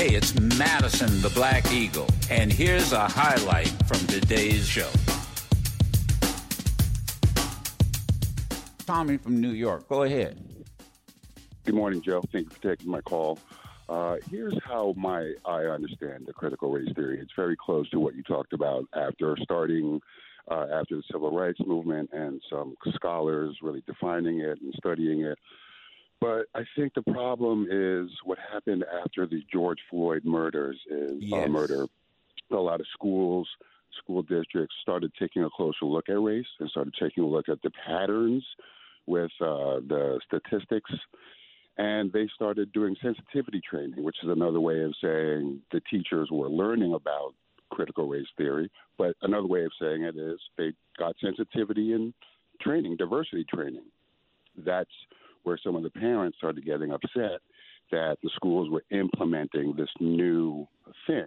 Hey, it's Madison the Black Eagle, and here's a highlight from today's show. Tommy from New York, go ahead. Good morning, Joe. Thank you for taking my call. Uh, here's how my I understand the critical race theory. It's very close to what you talked about after starting uh, after the civil rights movement and some scholars really defining it and studying it. But I think the problem is what happened after the George Floyd murders is uh, yes. uh, murder. A lot of schools, school districts started taking a closer look at race and started taking a look at the patterns with uh, the statistics. And they started doing sensitivity training, which is another way of saying the teachers were learning about critical race theory. But another way of saying it is they got sensitivity and training, diversity training. That's where some of the parents started getting upset that the schools were implementing this new thing.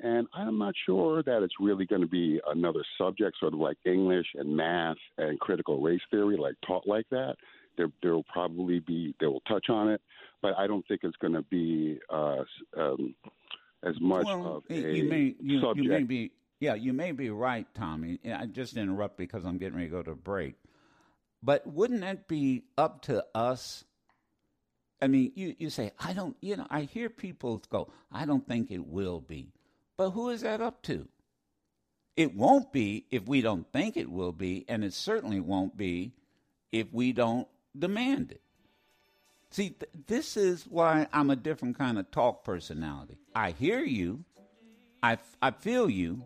And I'm not sure that it's really going to be another subject, sort of like English and math and critical race theory, like taught like that. There, there will probably be they will touch on it, but I don't think it's going to be uh, um, as much well, of a you may, you, subject. You may be, yeah, you may be right, Tommy. I just interrupt because I'm getting ready to go to break. But wouldn't that be up to us? I mean, you, you say, I don't, you know, I hear people go, I don't think it will be. But who is that up to? It won't be if we don't think it will be, and it certainly won't be if we don't demand it. See, th- this is why I'm a different kind of talk personality. I hear you, I, f- I feel you,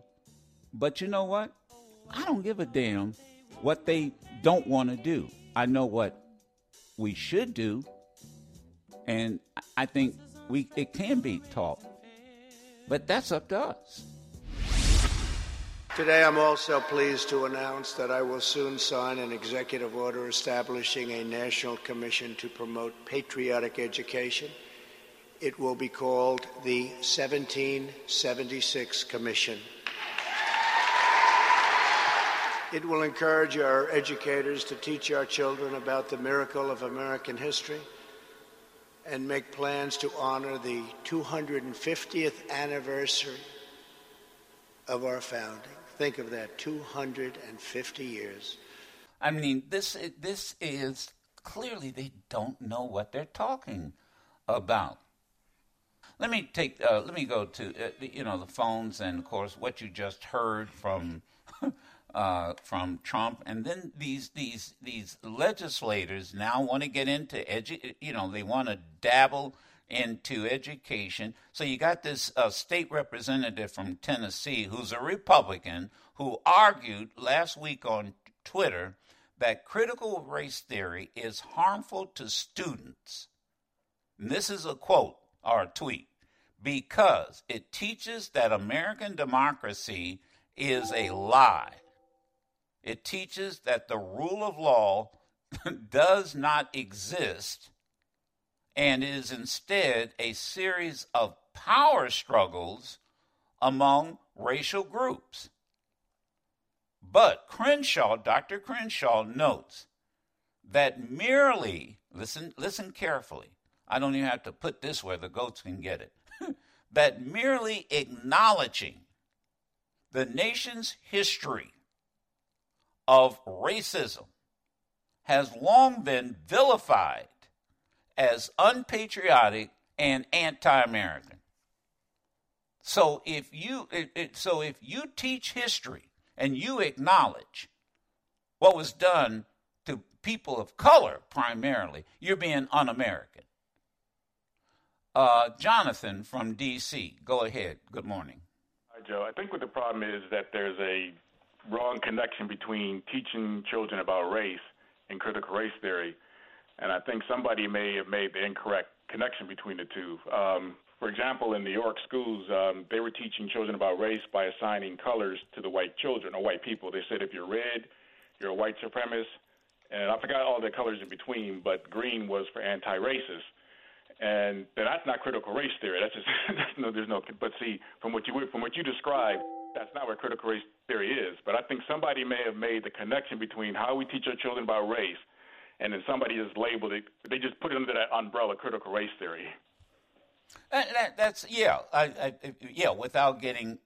but you know what? I don't give a damn what they don't want to do. I know what we should do, and I think we it can be taught, but that's up to us. Today, I'm also pleased to announce that I will soon sign an executive order establishing a national commission to promote patriotic education. It will be called the 1776 Commission. It will encourage our educators to teach our children about the miracle of American history and make plans to honor the 250th anniversary of our founding. Think of that 250 years. I mean, this this is clearly they don't know what they're talking about. Let me take. Uh, let me go to uh, you know the phones and of course what you just heard from uh, from Trump, and then these these these legislators now want to get into edu- You know they want to dabble into education. So you got this uh, state representative from Tennessee who's a Republican who argued last week on Twitter that critical race theory is harmful to students. And this is a quote or a tweet because it teaches that American democracy is a lie. It teaches that the rule of law does not exist and is instead a series of power struggles among racial groups. But Crenshaw, Dr. Crenshaw notes that merely, listen, listen carefully, I don't even have to put this where the goats can get it, that merely acknowledging the nation's history of racism has long been vilified as unpatriotic and anti-American. So if you it, it, so if you teach history and you acknowledge what was done to people of color primarily, you're being un-American. Uh, Jonathan from D.C., go ahead. Good morning. Hi, Joe. I think what the problem is that there's a wrong connection between teaching children about race and critical race theory and I think somebody may have made the incorrect connection between the two. Um, for example, in New York schools, um, they were teaching children about race by assigning colors to the white children or white people. They said if you're red, you're a white supremacist, and I forgot all the colors in between, but green was for anti-racist. And that's not critical race theory. That's just that's no, there's no. But see, from what you from what you described, that's not where critical race theory is. But I think somebody may have made the connection between how we teach our children about race and then somebody is labeled it. They just put it under that umbrella, critical race theory. That, that, that's yeah, I, I, yeah. Without getting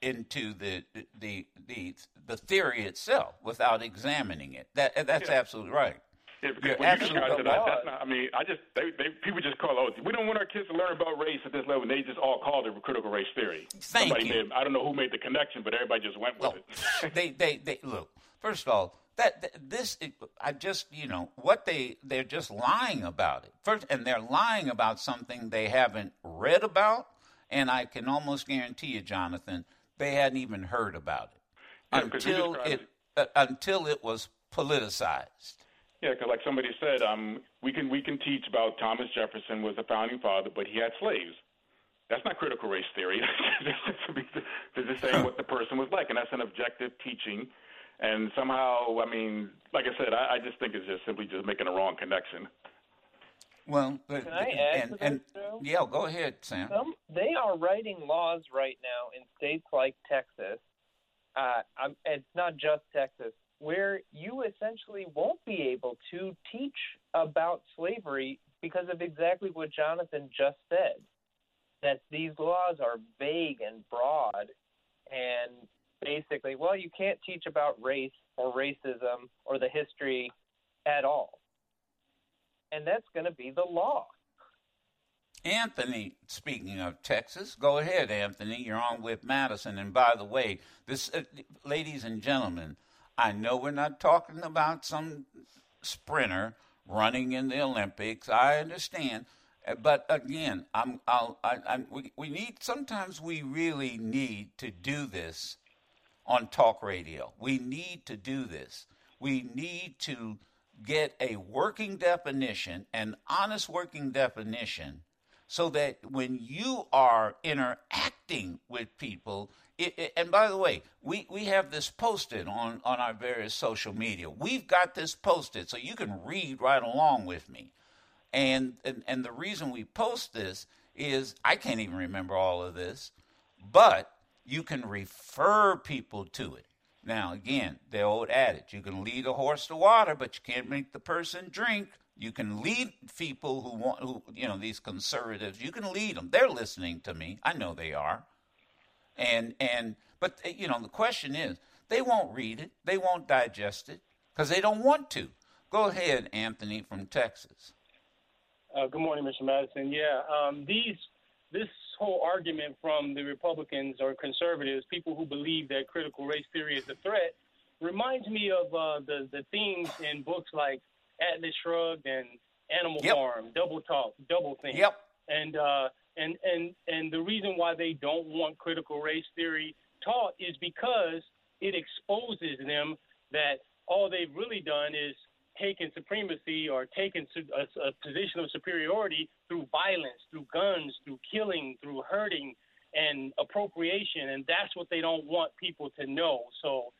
into the the the the theory itself, without examining it, that that's yeah. absolutely right. Yeah, because when you described it, I, that's not, I mean, I just they, they people just call oh we don't want our kids to learn about race at this level. And they just all called it critical race theory. Thank Somebody you. Made, I don't know who made the connection, but everybody just went with it. they they they look. First of all, that, that this it, I just you know what they they're just lying about it first, and they're lying about something they haven't read about, and I can almost guarantee you, Jonathan, they hadn't even heard about it yeah, until it, uh, until it was politicized. Yeah, because like somebody said, um, we can we can teach about Thomas Jefferson was a founding father, but he had slaves. That's not critical race theory. They're just saying what the person was like, and that's an objective teaching. And somehow, I mean, like I said, I, I just think it's just simply just making a wrong connection. Well, but, can I add and, to and, that, Yeah, go ahead, Sam. Some, they are writing laws right now in states like Texas. Uh, it's not just Texas where you essentially won't be able to teach about slavery because of exactly what Jonathan just said. That these laws are vague and broad, and basically, well, you can't teach about race or racism or the history at all. And that's going to be the law. Anthony, speaking of Texas, go ahead, Anthony. You're on with Madison. And by the way, this, uh, ladies and gentlemen, I know we're not talking about some sprinter running in the Olympics. I understand. Uh, but again, I'm, I'll, I, I'm, we, we need, sometimes we really need to do this on talk radio. We need to do this. We need to get a working definition, an honest working definition, so that when you are interacting with people, it, it, and by the way, we, we have this posted on, on our various social media. We've got this posted so you can read right along with me. And, and, and the reason we post this is I can't even remember all of this, but you can refer people to it. Now, again, the old adage you can lead a horse to water, but you can't make the person drink. You can lead people who want, who, you know, these conservatives, you can lead them. They're listening to me. I know they are. And and but eh, you know the question is they won't read it, they won't digest it because they don't want to. Go ahead, Anthony from Texas. Uh, good morning, Mr. Madison. Yeah, um, these this whole argument from the Republicans or conservatives, people who believe that critical race theory is a threat, reminds me of uh, the the themes in books like Atlas Shrugged and Animal yep. Farm, Double Talk, Double Think. Yep. And uh, and and and the reason why they don't want critical race theory taught is because it exposes them that all they've really done is taken supremacy or taken a, a position of superiority through violence, through guns, through killing, through hurting and appropriation, and that's what they don't want people to know. So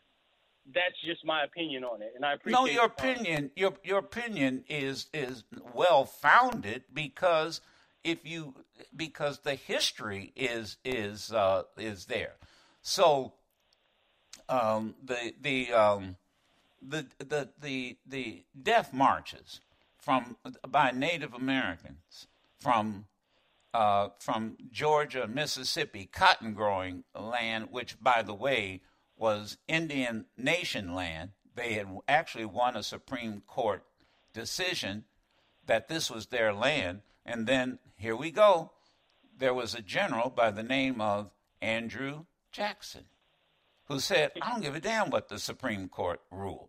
that's just my opinion on it, and I appreciate. No, your opinion, your your opinion is is well founded because if you because the history is is uh, is there. So um, the the um, the the the the death marches from by Native Americans from uh, from Georgia, Mississippi, cotton growing land, which by the way was Indian Nation land. They had actually won a Supreme Court decision that this was their land and then here we go. There was a general by the name of Andrew Jackson who said, I don't give a damn what the Supreme Court ruled.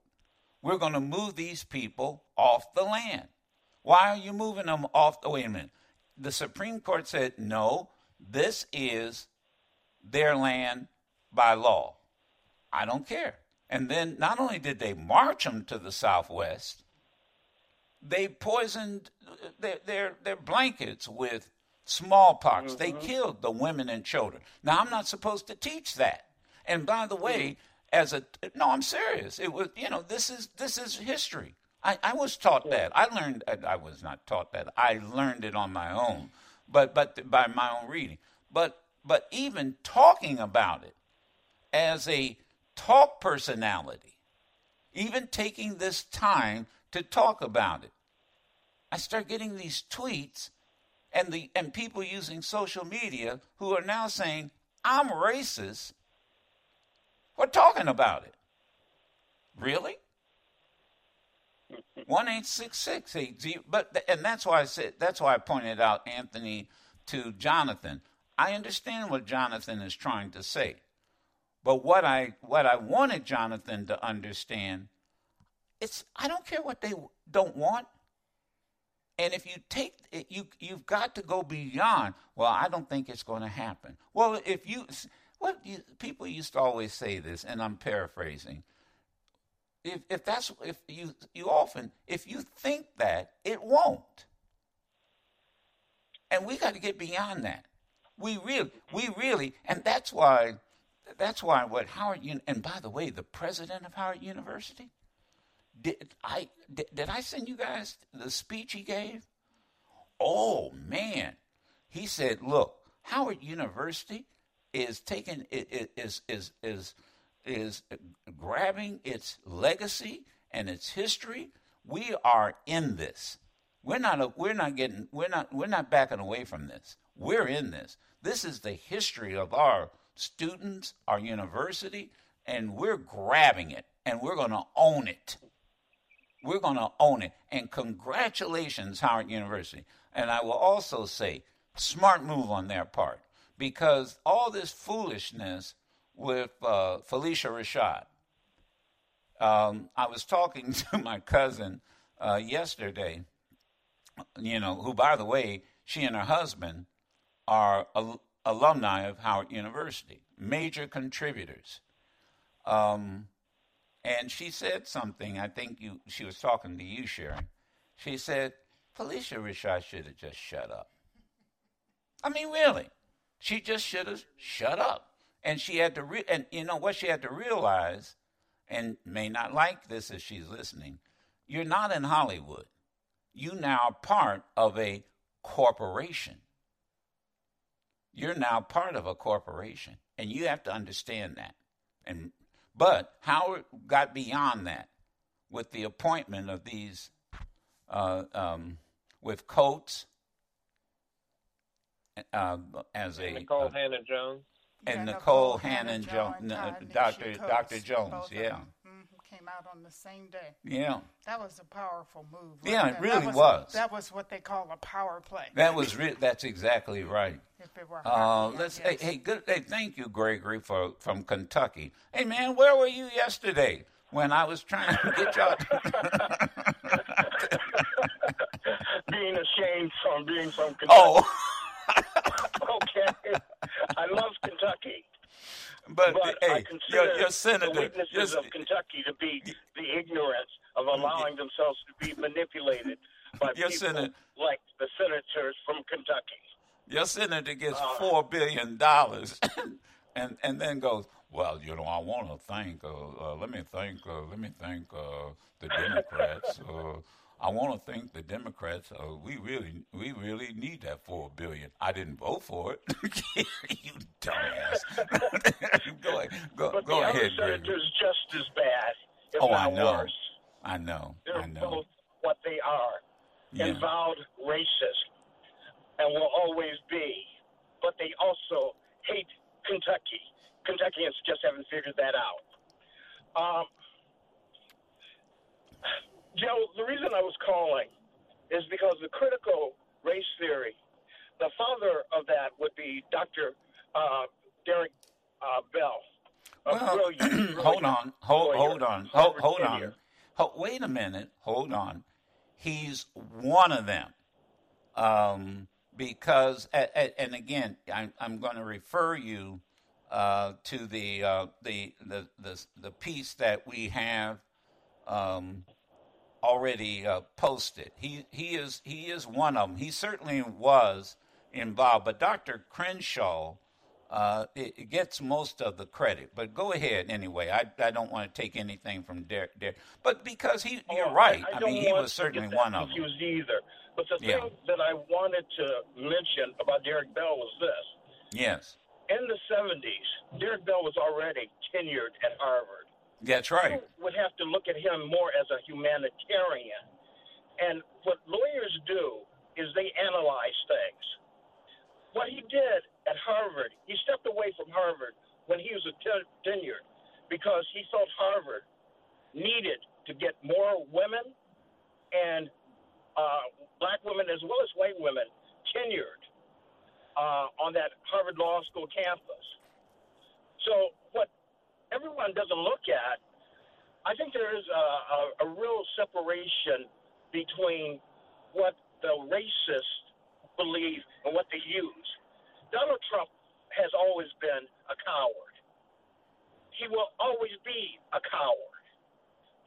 We're going to move these people off the land. Why are you moving them off? The, wait a minute. The Supreme Court said, no, this is their land by law. I don't care. And then not only did they march them to the Southwest, they poisoned their, their, their blankets with smallpox. Mm-hmm. They killed the women and children. Now, I'm not supposed to teach that. And by the way, as a no, I'm serious. It was you know this is this is history. I, I was taught that. I learned. I was not taught that. I learned it on my own, but but by my own reading. But but even talking about it as a talk personality, even taking this time to talk about it, I start getting these tweets, and the and people using social media who are now saying I'm racist. We're talking about it. Really? One eight six six eight zero. But and that's why I said that's why I pointed out Anthony to Jonathan. I understand what Jonathan is trying to say, but what I what I wanted Jonathan to understand, it's I don't care what they don't want. And if you take it, you you've got to go beyond. Well, I don't think it's going to happen. Well, if you what you, people used to always say this, and I'm paraphrasing. If if that's if you you often if you think that it won't, and we got to get beyond that. We really we really, and that's why that's why what Howard and by the way, the president of Howard University did I did, did I send you guys the speech he gave? Oh man, he said, "Look, Howard University is taking is is is is grabbing its legacy and its history. We are in this. We're not we're not getting we're not we're not backing away from this. We're in this. This is the history of our students, our university, and we're grabbing it and we're going to own it. We're going to own it. And congratulations, Howard University. And I will also say, smart move on their part because all this foolishness with uh, Phylicia Rashad. Um, I was talking to my cousin uh, yesterday, you know, who, by the way, she and her husband are alumni of Howard University, major contributors. Um, and she said something. I think you. She was talking to you, Sharon. She said, "Phylicia Rashad should have just shut up." I mean, really, she just should have shut up. And she had to, re- and you know what she had to realize, and may not like this as she's listening. You're not in Hollywood. You now are part of a corporation. You're now part of a corporation, and you have to understand that. And but Howard got beyond that with the appointment of these, uh, um, with Coates uh, as a Nikole uh, Hannah Jones? and Yeah, Nikole Hannah Jones, Jones, uh, Doctor Nisha Doctor Jones, yeah, them, Came out on the same day. yeah. That was a powerful move. right Yeah, it there. really that was. That was what they call a power play. That was re- that's exactly right. if it were Uh, let's hey, hey good hey thank you Gregory for from Kentucky. Hey man, where were you yesterday when I was trying to get y'all? being ashamed from being from Kentucky. oh, okay. I love Kentucky, but, but hey, I your, consider your the senator, weaknesses your, of Kentucky to be the ignorance of allowing themselves to be manipulated by Your people like the senators from Kentucky. your senator gets Uh. four billion dollars, and and then goes, well, you know, I want to thank, uh, uh, let me thank, uh, let me thank uh, the Democrats. I want to thank the Democrats. Uh, we really, we really need that four billion. I didn't vote for it. you dumbass. go ahead, go, But go the ahead, other senators just as bad, if Oh, not I know. worse. I know. They're I know. both what they are, Yeah. avowed racist, and will always be. But they also hate Kentucky. Kentuckians just haven't figured that out. Um, Joe, the reason I was calling is because the critical race theory, the father of that would be Dr. Uh, Derek uh, Bell. Well, brilliant, hold on, hold, hold on, hold, hold on. Ho- wait a minute, hold on. He's one of them. Um, because, and again, I, I'm going to refer you uh, to the, uh, the, the, the, the piece that we have um, already uh, posted. He, he, is, he is one of them. He certainly was involved, but Dr. Crenshaw uh, it, it gets most of the credit. But go ahead anyway. I, I don't want to take anything from Derek. Derek. But because he, you're Oh, right. I, I, don't mean, he was certainly one of them. either. But the Yeah. thing that I wanted to mention about Derek Bell was this: Yes, in the '70s, Derek Bell was already tenured at Harvard. That's right. You would have to look at him more as a humanitarian. And what lawyers do is they analyze things. What he did at Harvard, he stepped away from Harvard when he was a ten- tenured because he felt Harvard needed to get more women and uh, black women as well as white women tenured uh, on that Harvard Law School campus. So everyone doesn't look at, I think there is a, a, a real separation between what the racists believe and what they use. Donald Trump has always been a coward. He will always be a coward.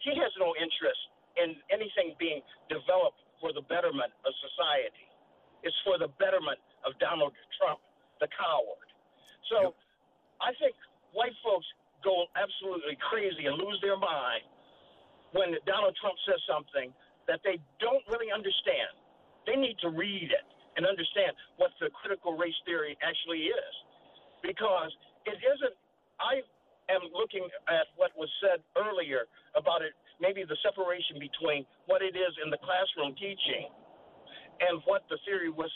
He has no interest in anything being developed for the betterment of society. It's for the betterment of Donald Trump, the coward. So I think white folks go absolutely crazy and lose their mind when Donald Trump says something that they don't really understand. They need to read it and understand what the critical race theory actually is. Because it isn't, I am looking at what was said earlier about it, maybe the separation between what it is in the classroom teaching and what the theory was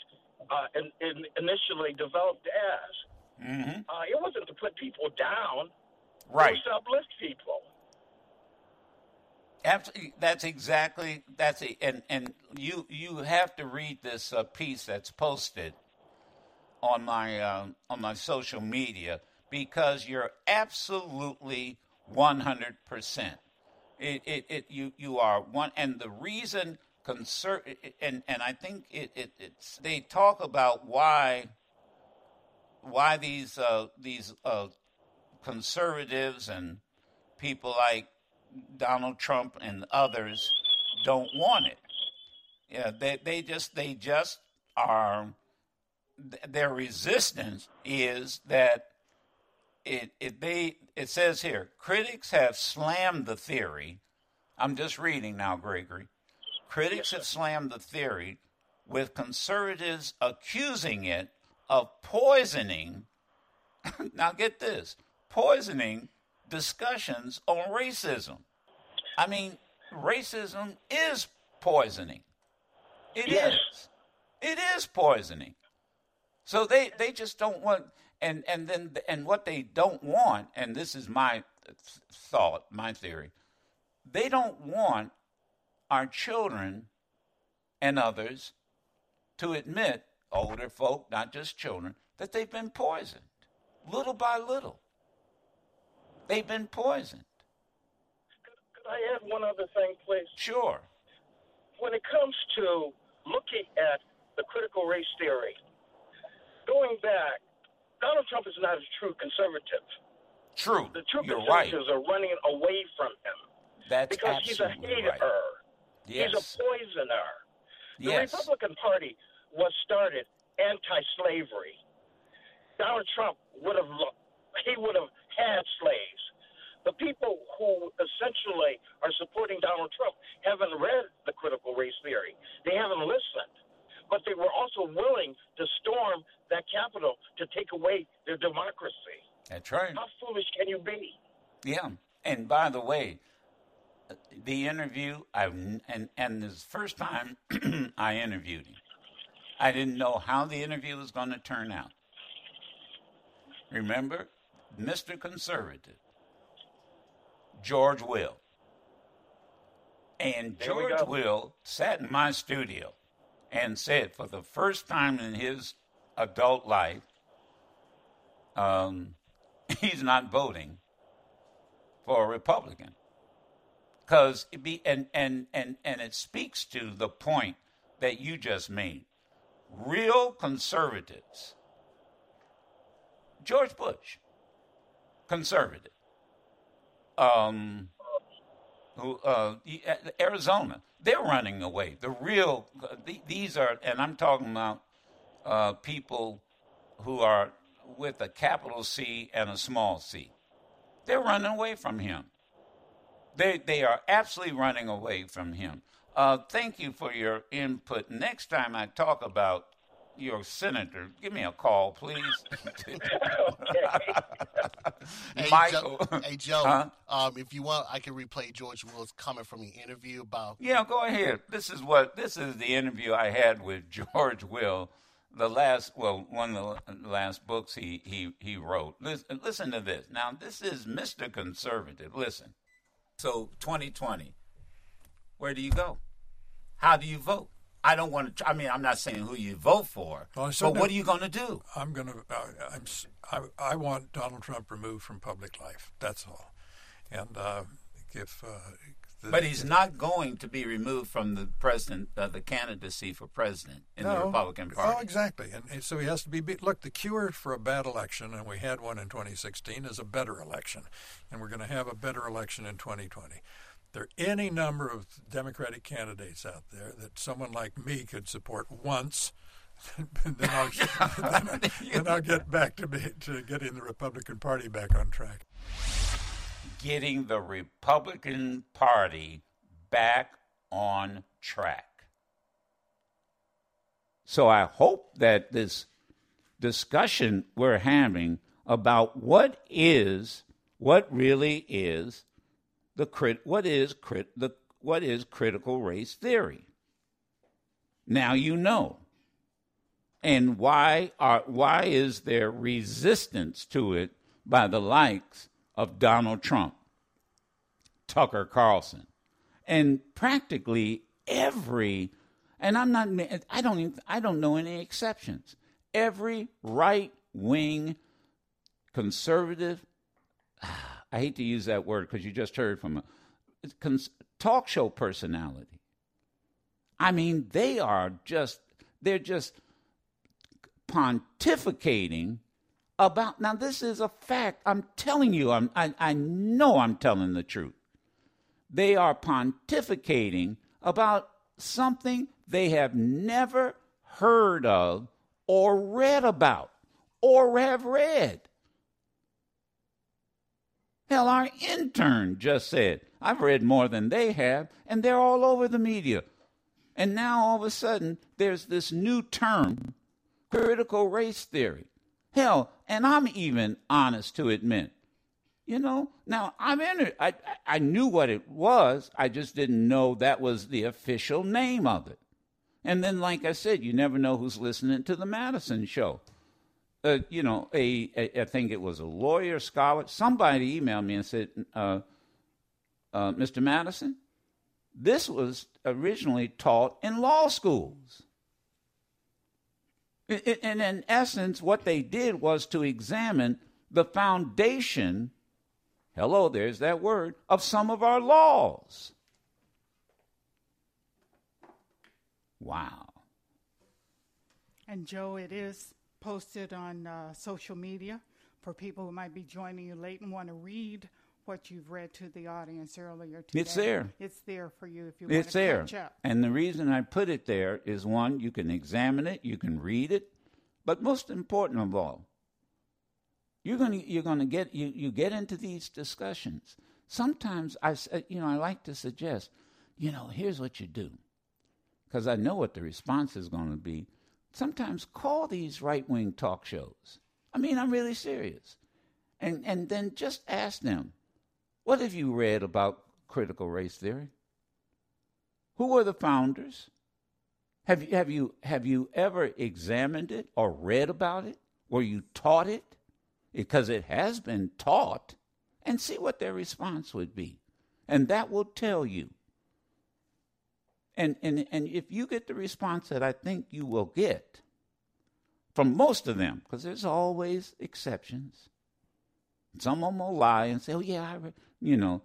uh, in, in initially developed as. Mm-hmm. Uh, it wasn't to put people down, Right. it was to uplift people. Absolutely, that's exactly that's it. And and you you have to read this uh, piece that's posted on my uh, on my social media because you're absolutely one hundred percent. It, it it you you are one, and the reason concern and and I think it, it it's they talk about why why these uh, these uh, conservatives and people like Donald Trump and others don't want it. Yeah, they they just they just are their resistance is that it it they it says here critics have slammed the theory. I'm just reading now, Gregory. Critics have slammed the theory with conservatives accusing it of poisoning now get this poisoning discussions on racism. I mean, racism is poisoning. It is. Yes. It is poisoning. So they, they just don't want and and then and what they don't want and this is my thought, my theory. They don't want our children and others to admit older folk, not just children, that they've been poisoned little by little. They've been poisoned. Could I add one other thing, please? Sure. When it comes to looking at the critical race theory, going back, Donald Trump is not a true conservative. True. The true You're right. conservatives are running away from him That's because he's a hater. right. He's a Yes. poisoner. The Yes. Republican Party was started anti-slavery. Donald Trump would have lo- he would have had slaves. The people who essentially are supporting Donald Trump haven't read the critical race theory. They haven't listened. But they were also willing to storm that Capitol to take away their democracy. That's right. How foolish can you be? Yeah. And by the way, the interview I and and this first time I interviewed him. I didn't know how the interview was going to turn out. Remember, Mr. Conservative, George Will. And There George. Will sat in my studio and said for the first time in his adult life, um, he's not voting for a Republican. Because it be and, and and and it speaks to the point that you just made. Real conservatives. George Bush, conservative. Um, who uh, Arizona, they're running away. The real these are, and I'm talking about uh, people who are with a capital C and a small c. They're running away from him. They they are absolutely running away from him. Uh, thank you for your input. Next time I talk about your senator, give me a call, please. Hey, Michael. Joe, hey, Joe Huh? um, if you want, I can replay George Will's comment from the interview about. Yeah, go ahead. This is what this is the interview I had with George Will, the last well one of the last books he he he wrote. Listen, listen to this. Now this is Mr. Conservative. Listen. So 2020, where do you go? How do you vote? I don't want to. I mean, I'm not saying who you vote for, Well, but what are you going to do? I'm going to. Uh, I'm. I, I want Donald Trump removed from public life. That's all. And uh, if. Uh, the, But he's not going to be removed from the president, uh, the candidacy for president in the No. Republican Oh, Party. exactly. And, and so he has to be. be- Look, the cure for a bad election, and we had one in 2016, is a better election, and we're going to have a better election in 2020. There are any number of Democratic candidates out there that someone like me could support once. then, I'll, then, then I'll get back to be, to getting the Republican Party back on track. getting the Republican Party back on track. So I hope that this discussion we're having about what is what really is the crit what is crit the what is critical race theory. Now you know. And why are why is there resistance to it by the likes of Donald Trump, Tucker Carlson, and practically every and I'm not I don't even I don't know any exceptions. Every right wing conservative I hate to use that word because you just heard from a cons- talk show personality. I mean, they are just they're just pontificating about now this is a fact. I'm telling you I'm, I, I know i'm telling the truth. They are pontificating about something they have never heard of or read about or have read hell our intern just said i've read more than they have and they're all over the media and now all of a sudden there's this new term critical race theory. Hell, and I'm even honest to admit, you know, now I'm it. I, I knew what it was. I just didn't know that was the official name of it. And then, like I said, you never know who's listening to the Madison show. Uh, you know, a, a I think it was a lawyer, scholar. Somebody emailed me and said, uh, uh, "Mr. Madison, this was originally taught in law schools." And in essence, what they did was to examine the foundation, hello, there's that word, of some of our laws. Wow. And Joe, it is posted on uh, social media for people who might be joining you late and want to read what you've read to the audience earlier today. It's there. It's there for you if you want It's to there. catch up. And the reason I put it there is one, you can examine it, you can read it, but most important of all, you're going to you're going to get you you get into these discussions. Sometimes I uh, you know I like to suggest, you know, here's what you do. Cuz I know what the response is going to be. Sometimes call these right-wing talk shows. I mean, I'm really serious. And and then just ask them, what have you read about critical race theory? Who were the founders? Have you, have you, have you ever examined it or read about it? Were you taught it? Because it has been taught, and see what their response would be. And that will tell you. And, and, and if you get the response that I think you will get from most of them, because there's always exceptions, some of them will lie and say, oh, yeah, I you know,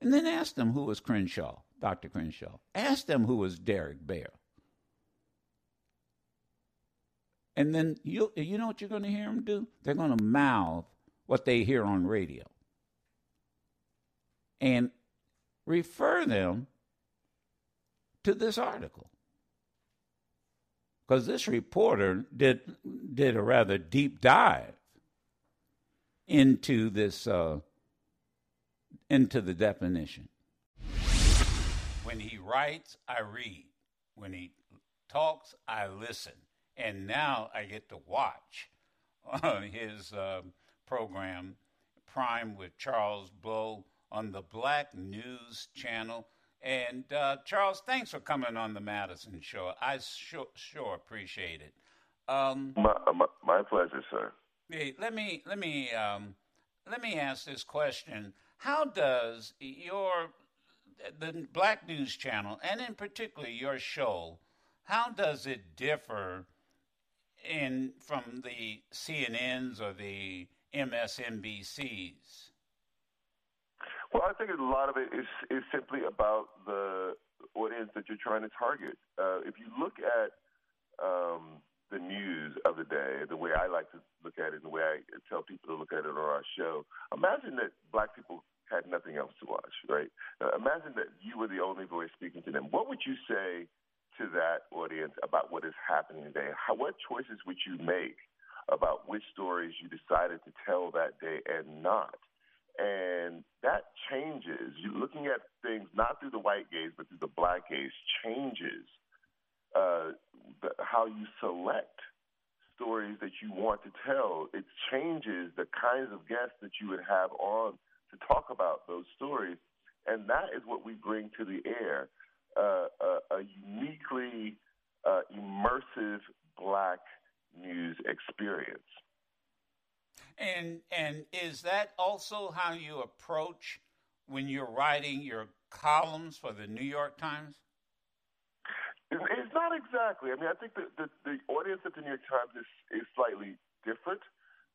and then ask them who was Crenshaw, Dr. Crenshaw. Ask them who was Derek Bell. And then you you know what you're going to hear them do? They're going to mouth what they hear on radio and refer them to this article. Because this reporter did did a rather deep dive into this uh, into the definition. When he writes, I read. When he talks, I listen. and now I get to watch uh, his uh, program, Prime with Charles Blow, on the Black News Channel. And uh, Charles, thanks for coming on the Madison Show. I sure, sure appreciate it. Um, my, my, my, pleasure, sir. Hey, let me let me um, let me ask this question: How does your the Black News Channel, and in particular your show, how does it differ in from the CNNs or the MSNBCs? Well, I think a lot of it is is simply about the audience that you're trying to target. Uh, if you look at um, the news of the day, the way I like to look at it, and the way I tell people to look at it on our show, imagine that black people had nothing else to watch, right? Uh, imagine that you were the only voice speaking to them. What would you say to that audience about what is happening today? How, what choices would you make about which stories you decided to tell that day and not? And that changes. You're looking at things not through the white gaze, but through the black gaze changes uh, the, how you select stories that you want to tell. It changes the kinds of guests that you would have on to talk about those stories. And that is what we bring to the air uh, a, a, uniquely uh, immersive black news experience. And and is that also how you approach when you're writing your columns for the New York Times? It's not exactly. I mean, I think the, the, the audience at the New York Times is, is slightly different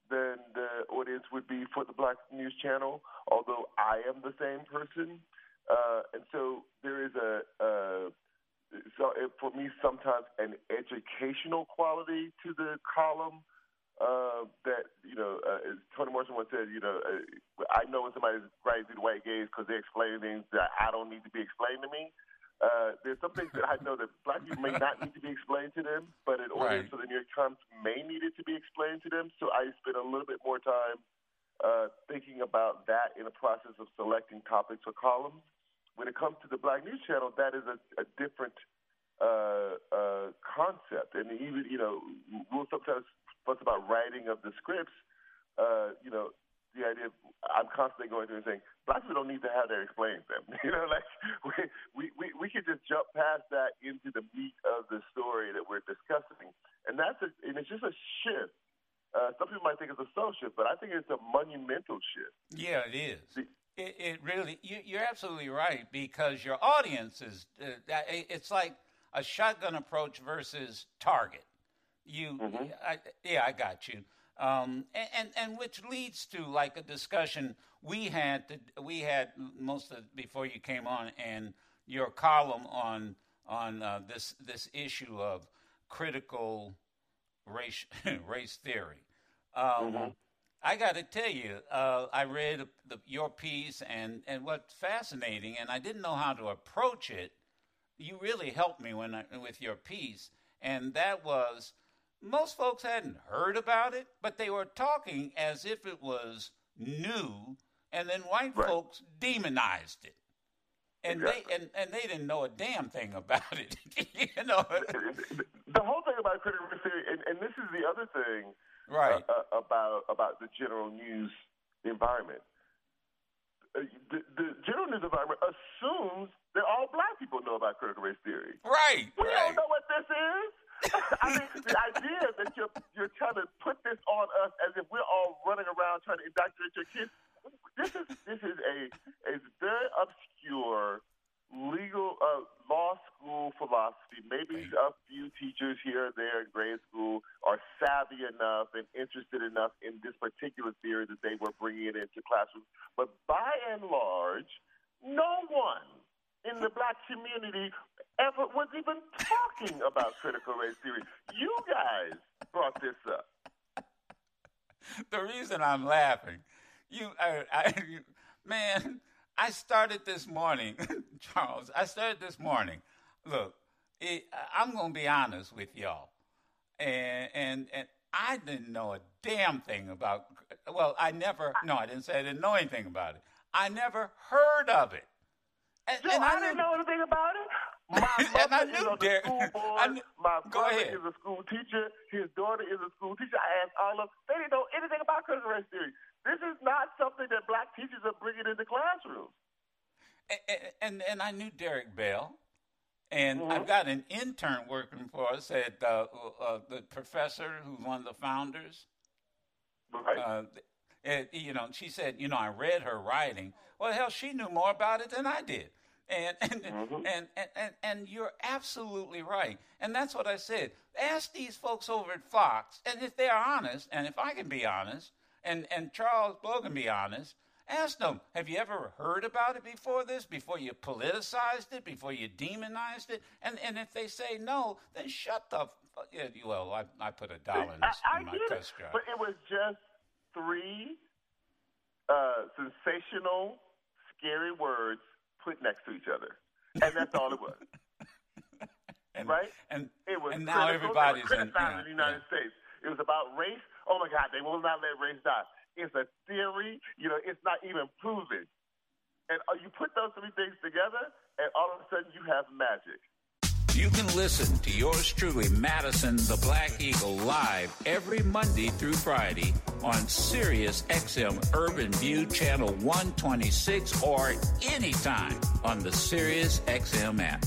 than the audience would be for the Black News Channel, although I am the same person. Uh, and so there is a, uh, so it, for me, sometimes an educational quality to the column uh, that, you know, uh, as Toni Morrison once said, you know, uh, I know when somebody's writing to white gaze because they explain things that I don't need to be explained to me. Uh, there's some things that I know that black people may not need to be explained to them, but in order right. for the New York Times may need it to be explained to them. So I spend a little bit more time uh, thinking about that in the process of selecting topics for columns. When it comes to the Black News Channel, that is a, a different uh, uh, concept, and even you know we'll sometimes fuss about writing of the scripts. Uh, you know, the idea of I'm constantly going through and saying black people don't need to have that explained to them. You know, like we, we we could just jump past that into the meat of the story that we're discussing, and that's a, and it's just a shift. Uh, some people might think it's a social shift, but I think it's a monumental shift. Yeah, it is. The, it, it, really, you, you're absolutely right because your audience is. Uh, it's like a shotgun approach versus target. You, mm-hmm. I, yeah, I got you. Um, and, and, and which leads to like a discussion we had to, we had most of before you came on and your column on on uh, this this issue of critical race race theory. Um, mm-hmm. I got to tell you, uh, I read the, your piece, and, and what's fascinating, and I didn't know how to approach it. You really helped me when I, with your piece, and that was most folks hadn't heard about it, but they were talking as if it was new, and then white right. folks demonized it. And exactly. they and, and they didn't know a damn thing about it. you know, the whole thing about critical race theory, and, and this is the other thing, right? Uh, uh, about about the general news environment. Uh, the, the general news environment assumes that all black people know about critical race theory. Right. We right. don't know what this is. I mean, the idea that you're you're trying to put this on us as if we're all running around trying to indoctrinate your kids. This is this is a a very obscure legal uh, law school philosophy. Maybe a few teachers here or there in grade school are savvy enough and interested enough in this particular theory that they were bringing it into classrooms. But by and large, no one in the black community ever was even talking about critical race theory. You guys brought this up. The reason I'm laughing, you, I, I you, man, I started this morning, Charles. I started this morning. Look, it, I'm gonna be honest with y'all, and and and I didn't know a damn thing about. Well, I never. No, I didn't say I didn't know anything about it. I never heard of it. And, and I, I didn't know anything about it. My mother is Derek. school board. I knew, My ahead. is a school teacher. His daughter is a school teacher. I asked all of them. They didn't know anything about critical race theory. This is not something that black teachers are bringing into classrooms. and, and and I knew Derek Bell, and Mm-hmm. I've got an intern working for us at uh, uh, the professor who's one of the founders. Right. Uh, and, you know, she said, you know, I read her writing. Well, hell, she knew more about it than I did. And and, Mm-hmm. and, and, and and you're absolutely right. And that's what I said. Ask these folks over at Fox, and if they're honest, and if I can be honest, and, and Charles Blow can be honest, ask them, have you ever heard about it before this, before you politicized it, before you demonized it? And and if they say no, then shut the. Yeah, well, I, I put a dollar in, this, I, I in my test drive. but it was just three uh, sensational, scary words put next to each other, and that's all it was. and, right? And It was and now critical. everybody's in. were criticizing yeah, the United States. It was about race. Oh my God, they will not let race die. It's a theory. You know, it's not even proven. And uh, you put those three things together, and all of a sudden you have magic. You can listen to yours truly, Madison the Black Eagle, live every Monday through Friday on Sirius XM Urban View Channel 126 or anytime on the Sirius XM app.